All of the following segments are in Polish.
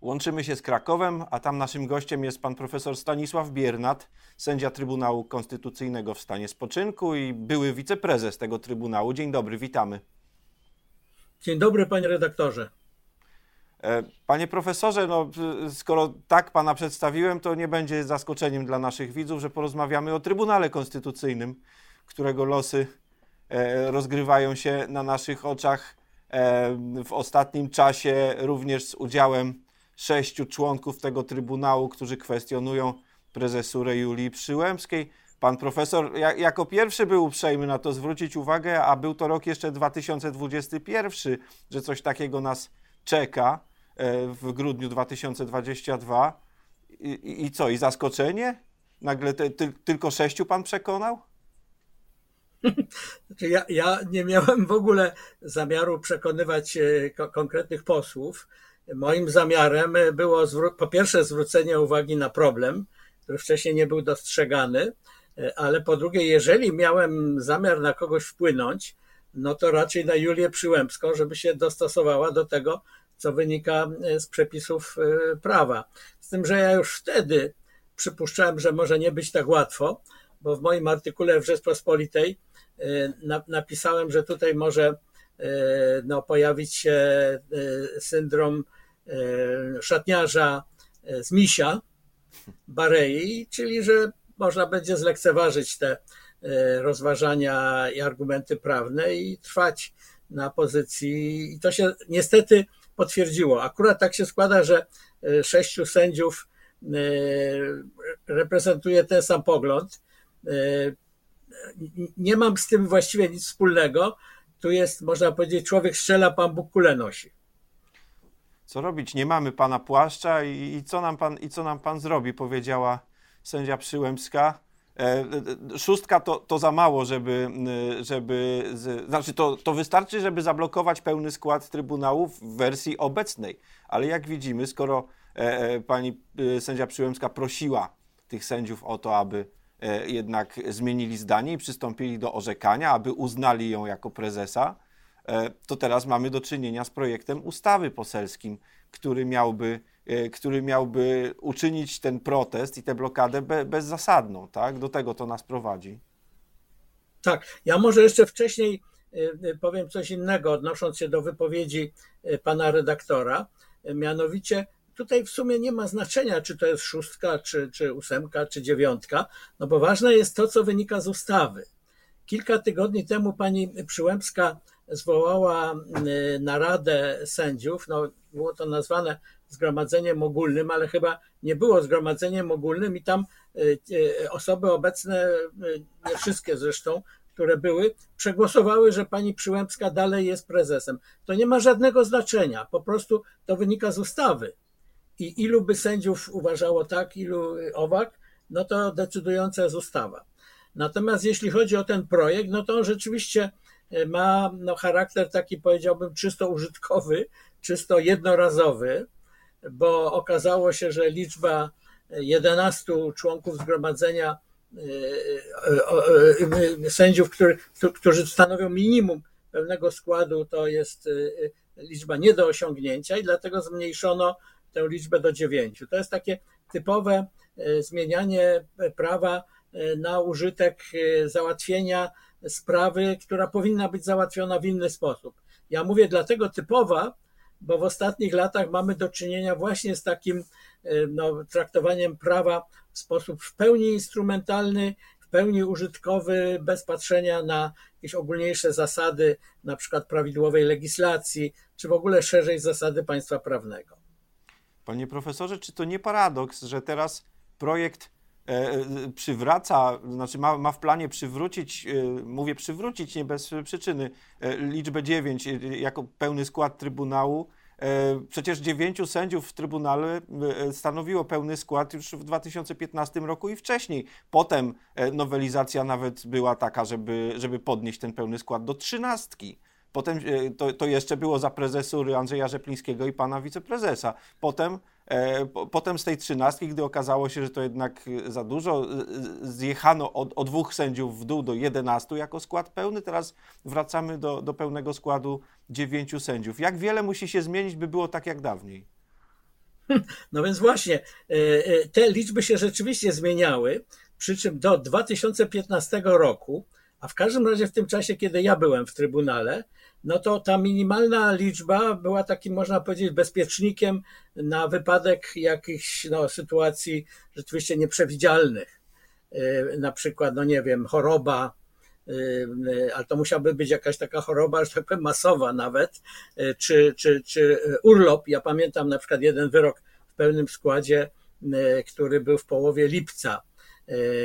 Łączymy się z Krakowem, a tam naszym gościem jest pan profesor Stanisław Biernat, sędzia Trybunału Konstytucyjnego w stanie spoczynku i były wiceprezes tego Trybunału. Dzień dobry, witamy. Dzień dobry, panie redaktorze. E, panie profesorze, no, skoro tak pana przedstawiłem, to nie będzie zaskoczeniem dla naszych widzów, że porozmawiamy o Trybunale Konstytucyjnym, którego losy e, rozgrywają się na naszych oczach e, w ostatnim czasie, również z udziałem sześciu członków tego Trybunału, którzy kwestionują prezesurę Julii Przyłębskiej. Pan profesor jako pierwszy był uprzejmy na to zwrócić uwagę, a był to rok jeszcze 2021, że coś takiego nas czeka e, w grudniu 2022. I, i co, i zaskoczenie? Nagle te, ty, tylko sześciu pan przekonał? Ja, ja, nie miałem w ogóle zamiaru przekonywać e, konkretnych posłów. Moim zamiarem było po pierwsze zwrócenie uwagi na problem, który wcześniej nie był dostrzegany, e, ale po drugie, jeżeli miałem zamiar na kogoś wpłynąć, no to raczej na Julię Przyłębską, żeby się dostosowała do tego, co wynika e, z przepisów e, prawa. Z tym, że ja już wtedy przypuszczałem, że może nie być tak łatwo, bo w moim artykule w Rzeczpospolitej napisałem, że tutaj może no, pojawić się syndrom E, szatniarza e, z misia Barei, czyli że można będzie zlekceważyć te e, rozważania i argumenty prawne i trwać na pozycji. I to się niestety potwierdziło. Akurat tak się składa, że sześciu sędziów reprezentuje ten sam pogląd. Nie mam z tym właściwie nic wspólnego. Tu jest, można powiedzieć, człowiek strzela, pan Bóg kule nosi co robić? Nie mamy pana płaszcza i, i, co, nam pan, i co nam pan zrobi? Powiedziała sędzia Przyłębska. E, e szóstka to, to za mało, żeby, żeby z, znaczy to, to wystarczy, żeby zablokować pełny skład Trybunału w wersji obecnej. Ale jak widzimy, skoro e, e pani e, sędzia Przyłębska prosiła tych sędziów o to, aby e, jednak zmienili zdanie i przystąpili do orzekania, aby uznali ją jako prezesa, E, to teraz mamy do czynienia z projektem ustawy poselskim, który miałby, e, który miałby uczynić ten protest i tę blokadę be, bezzasadną. Tak? Do tego to nas prowadzi. Tak, ja może jeszcze wcześniej e, powiem coś innego, odnosząc się do wypowiedzi pana redaktora. Mianowicie tutaj w sumie nie ma znaczenia, czy to jest szóstka, czy, czy ósemka, czy dziewiątka, no bo ważne jest to, co wynika z ustawy. Kilka tygodni temu pani Przyłębska zwołała y, naradę sędziów. No, było to nazwane zgromadzeniem ogólnym, ale chyba nie było zgromadzeniem ogólnym i tam y, y, osoby obecne, nie wszystkie zresztą, które były, przegłosowały, że pani Przyłębska dalej jest prezesem. To nie ma żadnego znaczenia, po prostu to wynika z ustawy. I ilu by sędziów uważało tak, ilu owak, no to decydująca jest ustawa. Natomiast jeśli chodzi o ten projekt, no to rzeczywiście ma no, charakter taki, powiedziałbym, czysto użytkowy, czysto jednorazowy, bo okazało się, że liczba 11 członków zgromadzenia e, e, e, sędziów, który, którzy stanowią minimum pełnego składu, to jest liczba nie do osiągnięcia i dlatego zmniejszono tę liczbę do dziewięciu. To jest takie typowe zmienianie prawa na użytek załatwienia sprawy, która powinna być załatwiona w inny sposób. Ja mówię dlatego typowa, bo w ostatnich latach mamy do czynienia właśnie z takim e, no, traktowaniem prawa w sposób w pełni instrumentalny, w pełni użytkowy, bez patrzenia na jakieś ogólniejsze zasady, na przykład prawidłowej legislacji, czy w ogóle szerzej zasady państwa prawnego. Panie profesorze, czy to nie paradoks, że teraz projekt przywraca, znaczy ma, ma w planie przywrócić, e, mówię przywrócić nie bez przyczyny, liczbę 9 jako pełny skład Trybunału. Przecież dziewięciu sędziów w Trybunale stanowiło pełny skład już w 2015 roku i wcześniej. Potem nowelizacja nawet była taka, żeby, żeby podnieść ten pełny skład do trzynastki. Potem to, to jeszcze było za prezesury Andrzeja Rzeplińskiego i pana wiceprezesa. Potem E, potem z tej trzynastki, gdy okazało się, że to jednak za dużo, zjechano od, od dwóch sędziów w dół do 11 jako skład pełny. Teraz wracamy do, do pełnego składu dziewięciu sędziów. Jak wiele musi się zmienić, by było tak jak dawniej? No więc właśnie, te liczby się rzeczywiście zmieniały, przy czym do 2015 roku, a w każdym razie w tym czasie, kiedy ja byłem w Trybunale, no to ta minimalna liczba była takim, można powiedzieć, bezpiecznikiem na wypadek jakichś no, sytuacji rzeczywiście nieprzewidzialnych. Y, na przykład, no nie wiem, choroba, y, y, ale to musiałaby być jakaś taka choroba, że tak powiem, masowa nawet, czy, czy, czy urlop. Ja pamiętam na przykład jeden wyrok w pełnym składzie, który był w połowie lipca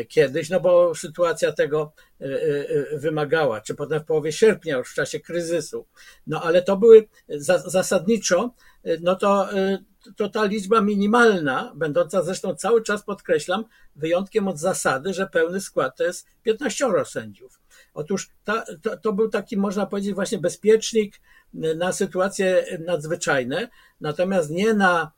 kiedyś, no bo sytuacja tego e, e, wymagała, czy potem w połowie sierpnia, już w czasie kryzysu. No ale to były zasadniczo, no to, to ta liczba minimalna, będąca zresztą cały czas podkreślam, wyjątkiem od zasady, że pełny skład to jest 15 sędziów. Otóż ta, to, to był taki, można powiedzieć, właśnie bezpiecznik na sytuacje nadzwyczajne, natomiast nie na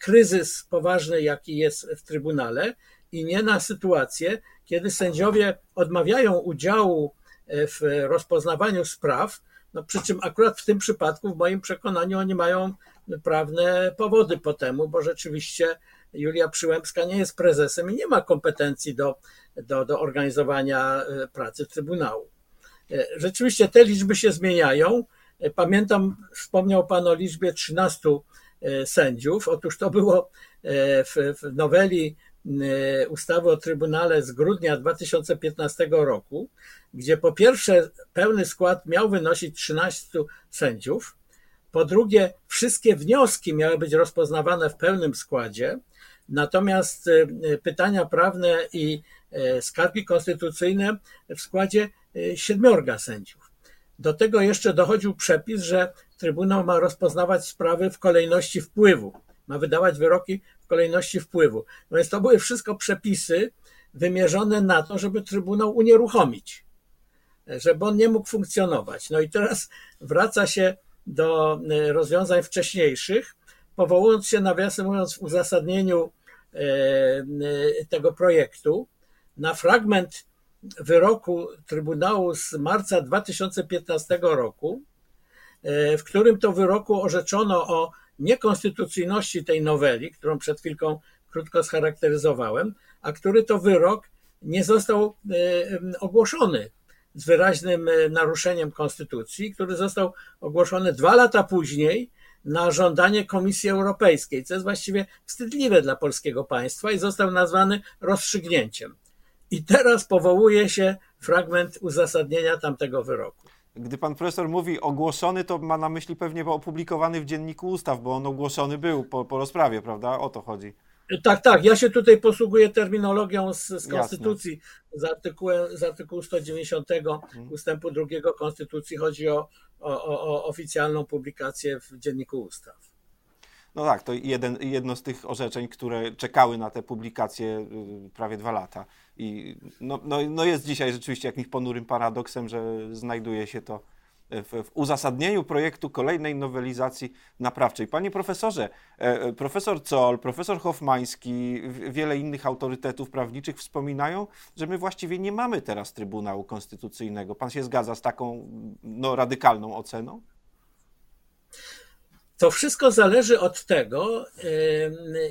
kryzys poważny, jaki jest w Trybunale, i nie na sytuację, kiedy sędziowie odmawiają udziału e, w rozpoznawaniu spraw, no przy czym akurat w tym przypadku, w moim przekonaniu, oni mają prawne powody po temu, bo rzeczywiście Julia Przyłębska nie jest prezesem i nie ma kompetencji do, do, do organizowania e, pracy Trybunału. E, rzeczywiście te liczby się zmieniają. Pamiętam, wspomniał Pan o liczbie 13 sędziów. Otóż to było w, w noweli ustawy o Trybunale z grudnia 2015 roku, gdzie po pierwsze pełny skład miał wynosić 13 sędziów, po drugie wszystkie wnioski miały być rozpoznawane w pełnym składzie, natomiast y, y, pytania prawne i skargi konstytucyjne w składzie siedmiorga sędziów. Do tego jeszcze dochodził przepis, że Trybunał ma rozpoznawać sprawy w kolejności wpływu, ma wydawać wyroki kolejności wpływu. No więc to były wszystko przepisy wymierzone na to, żeby Trybunał unieruchomić, żeby on nie mógł funkcjonować. No i teraz wraca się do e, rozwiązań wcześniejszych, powołując się, nawiasem mówiąc, w uzasadnieniu e, e, tego projektu na fragment wyroku Trybunału z marca 2015 roku, w którym to wyroku orzeczono o niekonstytucyjności tej noweli, którą przed chwilką krótko scharakteryzowałem, a który to wyrok nie został e, ogłoszony z wyraźnym e, naruszeniem konstytucji, który został ogłoszony dwa lata później na żądanie Komisji Europejskiej, co jest właściwie wstydliwe dla polskiego państwa i został nazwany rozstrzygnięciem. I teraz powołuje się fragment uzasadnienia tamtego wyroku. Gdy pan profesor mówi ogłoszony, to ma na myśli pewnie opublikowany w dzienniku ustaw, bo on ogłoszony był po, po rozprawie, prawda? O to chodzi. Tak, tak. Ja się tutaj posługuję terminologią z, z Konstytucji, z, artykułem, z artykułu 190 mhm. ustępu drugiego Konstytucji. Chodzi o, o, o oficjalną publikację w dzienniku ustaw. No tak, to jeden, jedno z tych orzeczeń, które czekały na te publikacje y, prawie dwa lata. I no, no, no jest dzisiaj rzeczywiście jakimś ponurym paradoksem, że znajduje się to w, w, uzasadnieniu projektu kolejnej nowelizacji naprawczej. Panie profesorze, e, e, profesor Zoll, profesor Hofmański, wiele innych autorytetów prawniczych wspominają, że my właściwie nie mamy teraz Trybunału Konstytucyjnego. Pan się zgadza z taką no, radykalną oceną? To wszystko zależy od tego,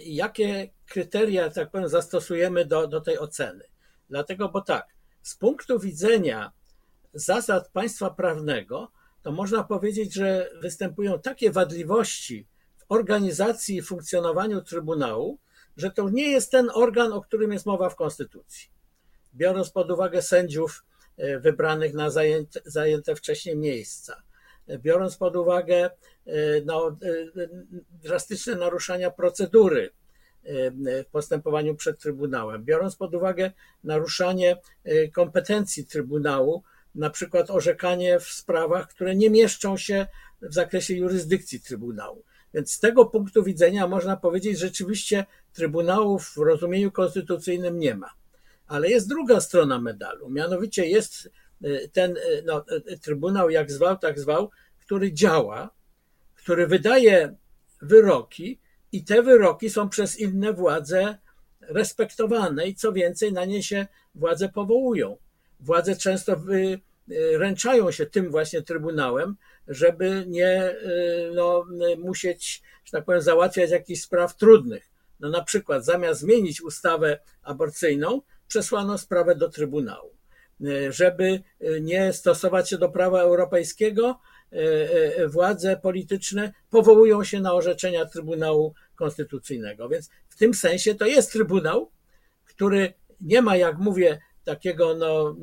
jakie kryteria, tak powiem, zastosujemy do, do tej oceny. Dlatego, bo tak, z punktu widzenia zasad państwa prawnego, to można powiedzieć, że występują takie wadliwości w organizacji i funkcjonowaniu Trybunału, że to nie jest ten organ, o którym jest mowa w Konstytucji. Biorąc pod uwagę sędziów e, wybranych na zajęte, zajęte wcześniej miejsca, biorąc pod uwagę e, no, e, drastyczne naruszenia procedury w postępowaniu przed Trybunałem, biorąc pod uwagę naruszanie kompetencji Trybunału, na przykład orzekanie w sprawach, które nie mieszczą się w zakresie jurysdykcji Trybunału. Więc z tego punktu widzenia można powiedzieć, że rzeczywiście Trybunału w rozumieniu konstytucyjnym nie ma. Ale jest druga strona medalu, mianowicie jest y, ten y, no, Trybunał, jak zwał, tak zwał, który działa, który wydaje wyroki i te wyroki są przez inne władze respektowane i co więcej, na nie się władze powołują. Władze często ręczają się tym właśnie Trybunałem, żeby nie no, musieć, że tak powiem, załatwiać jakichś spraw trudnych. No na przykład zamiast zmienić ustawę aborcyjną, przesłano sprawę do Trybunału. Żeby nie stosować się do prawa europejskiego, władze polityczne powołują się na orzeczenia Trybunału Konstytucyjnego. Więc w tym sensie to jest Trybunał, który nie ma, jak mówię, takiego no,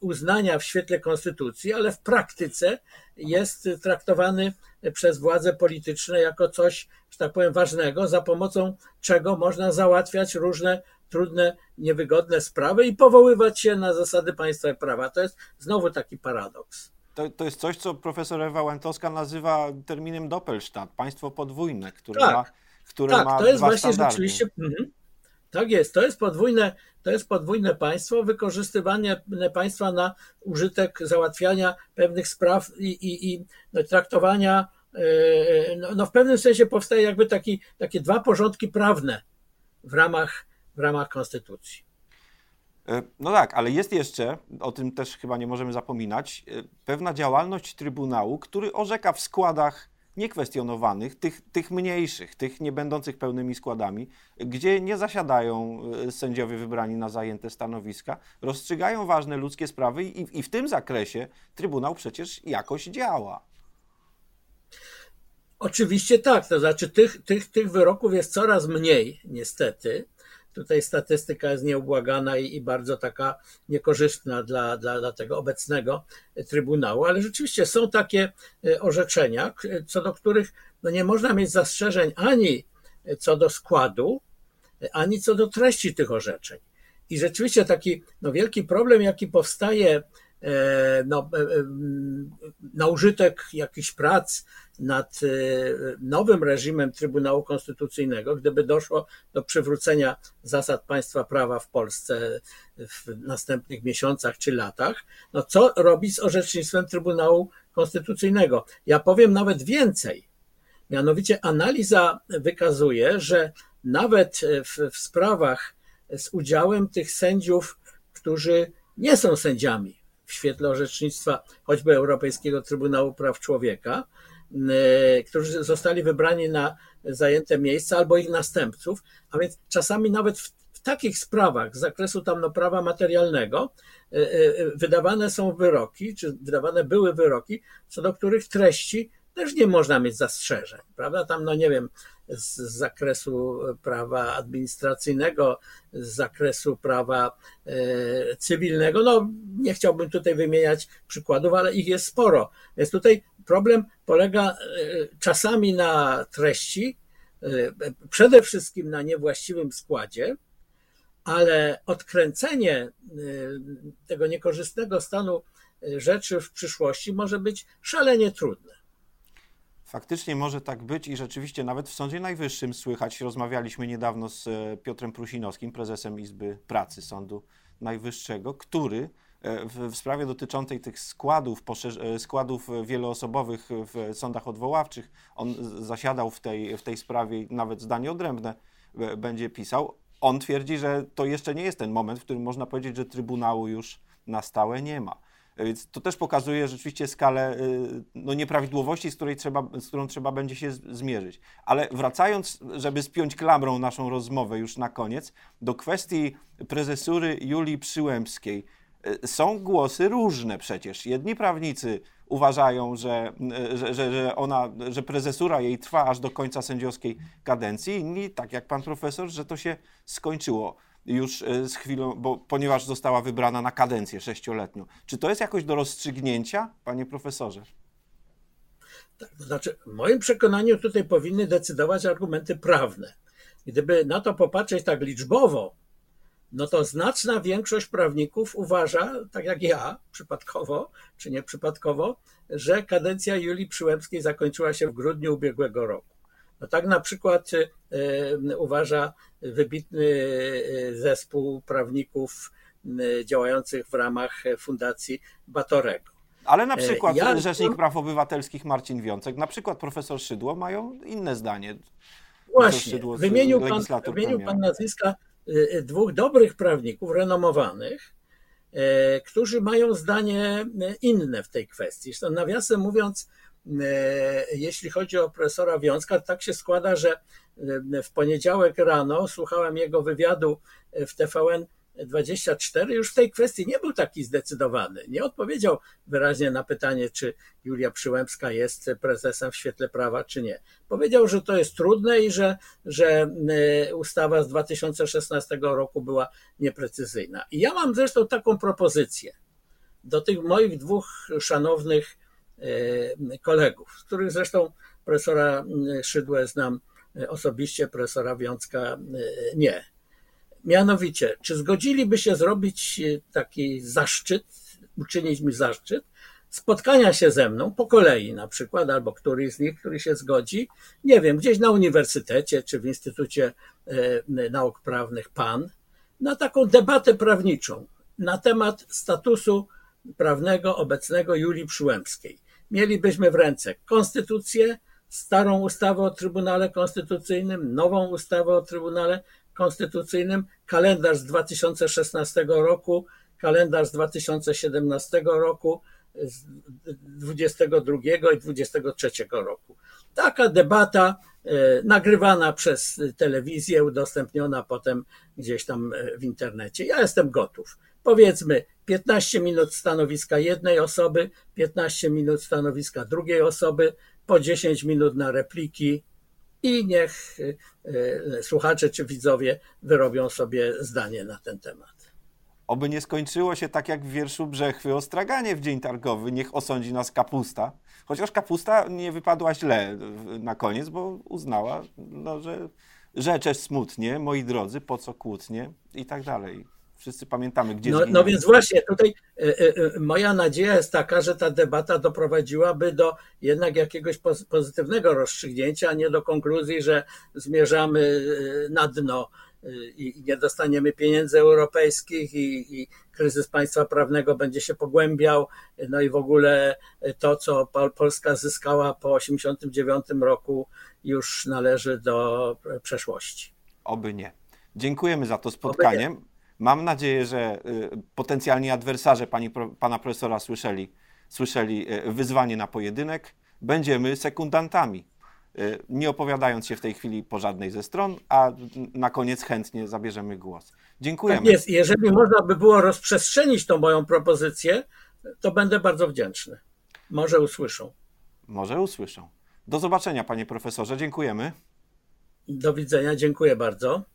uznania w świetle konstytucji, ale w praktyce jest traktowany przez władze polityczne jako coś, że tak powiem, ważnego, za pomocą czego można załatwiać różne trudne, niewygodne sprawy i powoływać się na zasady państwa prawa. To jest znowu taki paradoks. To, to jest coś, co profesor Ewa Łętowska nazywa terminem Doppelstadt, państwo podwójne, które tak, ma, które tak, ma to jest właśnie standardy. rzeczywiście. Mhm. Tak jest, to jest podwójne, to jest podwójne państwo, wykorzystywanie państwa na użytek załatwiania pewnych spraw i, i, i traktowania. No, no w pewnym sensie powstaje jakby taki, takie dwa porządki prawne w ramach, w ramach konstytucji. No tak, ale jest jeszcze, o tym też chyba nie możemy zapominać, pewna działalność Trybunału, który orzeka w składach niekwestionowanych, tych, tych mniejszych, tych nie będących pełnymi składami, gdzie nie zasiadają sędziowie wybrani na zajęte stanowiska, rozstrzygają ważne ludzkie sprawy i, i w tym zakresie Trybunał przecież jakoś działa. Oczywiście tak, to znaczy tych, tych, tych wyroków jest coraz mniej, niestety. Tutaj statystyka jest nieubłagana i, i bardzo taka niekorzystna dla, dla, dla tego obecnego Trybunału, ale rzeczywiście są takie orzeczenia, co do których no nie można mieć zastrzeżeń ani co do składu, ani co do treści tych orzeczeń. I rzeczywiście taki no, wielki problem, jaki powstaje no, na użytek jakichś prac nad nowym reżimem Trybunału Konstytucyjnego, gdyby doszło do przywrócenia zasad państwa prawa w Polsce w następnych miesiącach czy latach, no co robić z orzecznictwem Trybunału Konstytucyjnego? Ja powiem nawet więcej. Mianowicie analiza wykazuje, że nawet w, w sprawach z udziałem tych sędziów, którzy nie są sędziami, w świetle orzecznictwa choćby Europejskiego Trybunału Praw Człowieka, którzy zostali wybrani na zajęte miejsca albo ich następców, a więc czasami nawet w, w takich sprawach z zakresu tam no, prawa materialnego wydawane są wyroki, czy wydawane były wyroki, co do których treści też nie można mieć zastrzeżeń, prawda? Tam, no nie wiem, z zakresu prawa administracyjnego, z zakresu prawa cywilnego. No, nie chciałbym tutaj wymieniać przykładów, ale ich jest sporo. Więc tutaj problem polega czasami na treści, przede wszystkim na niewłaściwym składzie, ale odkręcenie tego niekorzystnego stanu rzeczy w przyszłości może być szalenie trudne. Faktycznie może tak być i rzeczywiście nawet w Sądzie Najwyższym słychać, rozmawialiśmy niedawno z Piotrem Prusinowskim, prezesem Izby Pracy Sądu Najwyższego, który w, w sprawie dotyczącej tych składów, składów wieloosobowych w sądach odwoławczych, on zasiadał w tej, w tej sprawie nawet zdanie odrębne będzie pisał. On twierdzi, że to jeszcze nie jest ten moment, w którym można powiedzieć, że Trybunału już na stałe nie ma. Więc to też pokazuje rzeczywiście skalę no, nieprawidłowości, z, której trzeba, z którą trzeba będzie się zmierzyć. Ale wracając, żeby spiąć klamrą naszą rozmowę już na koniec, do kwestii prezesury Julii Przyłębskiej. Są głosy różne przecież. Jedni prawnicy uważają, że, że, że, ona, że prezesura jej trwa aż do końca sędziowskiej kadencji, inni, tak jak pan profesor, że to się skończyło już z chwilą, bo, ponieważ została wybrana na kadencję sześcioletnią. Czy to jest jakoś do rozstrzygnięcia, panie profesorze? Tak, to znaczy, w moim przekonaniu tutaj powinny decydować argumenty prawne. Gdyby na to popatrzeć tak liczbowo, no to znaczna większość prawników uważa, tak jak ja, przypadkowo czy nieprzypadkowo, że kadencja Julii Przyłębskiej zakończyła się w grudniu ubiegłego roku. No tak na przykład y, uważa wybitny zespół prawników działających w ramach Fundacji Batorego. Ale na przykład ja... Rzecznik Praw Obywatelskich Marcin Wiącek, na przykład profesor Szydło mają inne zdanie. Właśnie, wymienił pan, wymienił pan nazwiska dwóch dobrych prawników, renomowanych, którzy mają zdanie inne w tej kwestii. Nawiasem mówiąc, jeśli chodzi o profesora Wiązka, tak się składa, że w poniedziałek rano słuchałem jego wywiadu w TVN 24 już w tej kwestii nie był taki zdecydowany. Nie odpowiedział wyraźnie na pytanie, czy Julia Przyłębska jest prezesem w świetle prawa, czy nie. Powiedział, że to jest trudne i że, że e, ustawa z 2016 roku była nieprecyzyjna. I ja mam zresztą taką propozycję do tych moich dwóch szanownych e, kolegów, z których zresztą profesora Szydłę znam osobiście, profesora Wiązka nie Mianowicie, czy zgodziliby się zrobić e, taki zaszczyt, uczynić mi zaszczyt, spotkania się ze mną po kolei na przykład, albo któryś z nich, który się zgodzi, nie wiem, gdzieś na uniwersytecie czy w Instytucie e, Nauk Prawnych PAN, na taką debatę prawniczą na temat statusu prawnego obecnego Julii Przyłębskiej. Mielibyśmy w ręce konstytucję, starą ustawę o Trybunale Konstytucyjnym, nową ustawę o Trybunale konstytucyjnym, kalendarz z 2016 roku, kalendarz z 2017 roku, z 22 i 23 roku. Taka debata e, nagrywana przez telewizję, udostępniona potem gdzieś tam e, w internecie. Ja jestem gotów. Powiedzmy 15 minut stanowiska jednej osoby, 15 minut stanowiska drugiej osoby, po 10 minut na repliki, i niech y, y, słuchacze czy widzowie wyrobią sobie zdanie na ten temat. Oby nie skończyło się tak jak w wierszu Brzechwy o straganie w dzień targowy, niech osądzi nas kapusta. Chociaż kapusta nie wypadła źle na koniec, bo uznała, no, że rzeczesz smutnie, moi drodzy, po co kłótnie i tak dalej wszyscy pamiętamy, gdzie no, no więc właśnie tutaj y, y, moja nadzieja jest taka, że ta debata doprowadziłaby do jednak jakiegoś pozytywnego rozstrzygnięcia, a nie do konkluzji, że zmierzamy na dno i nie dostaniemy pieniędzy europejskich i, i, kryzys państwa prawnego będzie się pogłębiał, no i w ogóle to, co Polska zyskała po 1989 roku już należy do przeszłości. Oby nie. Dziękujemy za to spotkanie. Mam nadzieję, że y, potencjalni adwersarze pani, pana profesora słyszeli, słyszeli y, wyzwanie na pojedynek. Będziemy sekundantami, y, nie opowiadając się w tej chwili po żadnej ze stron, a na koniec chętnie zabierzemy głos. Dziękujemy. Tak jest. Jeżeli można by było rozprzestrzenić tą moją propozycję, to będę bardzo wdzięczny. Może usłyszą. Może usłyszą. Do zobaczenia, panie profesorze. Dziękujemy. Do widzenia. Dziękuję bardzo.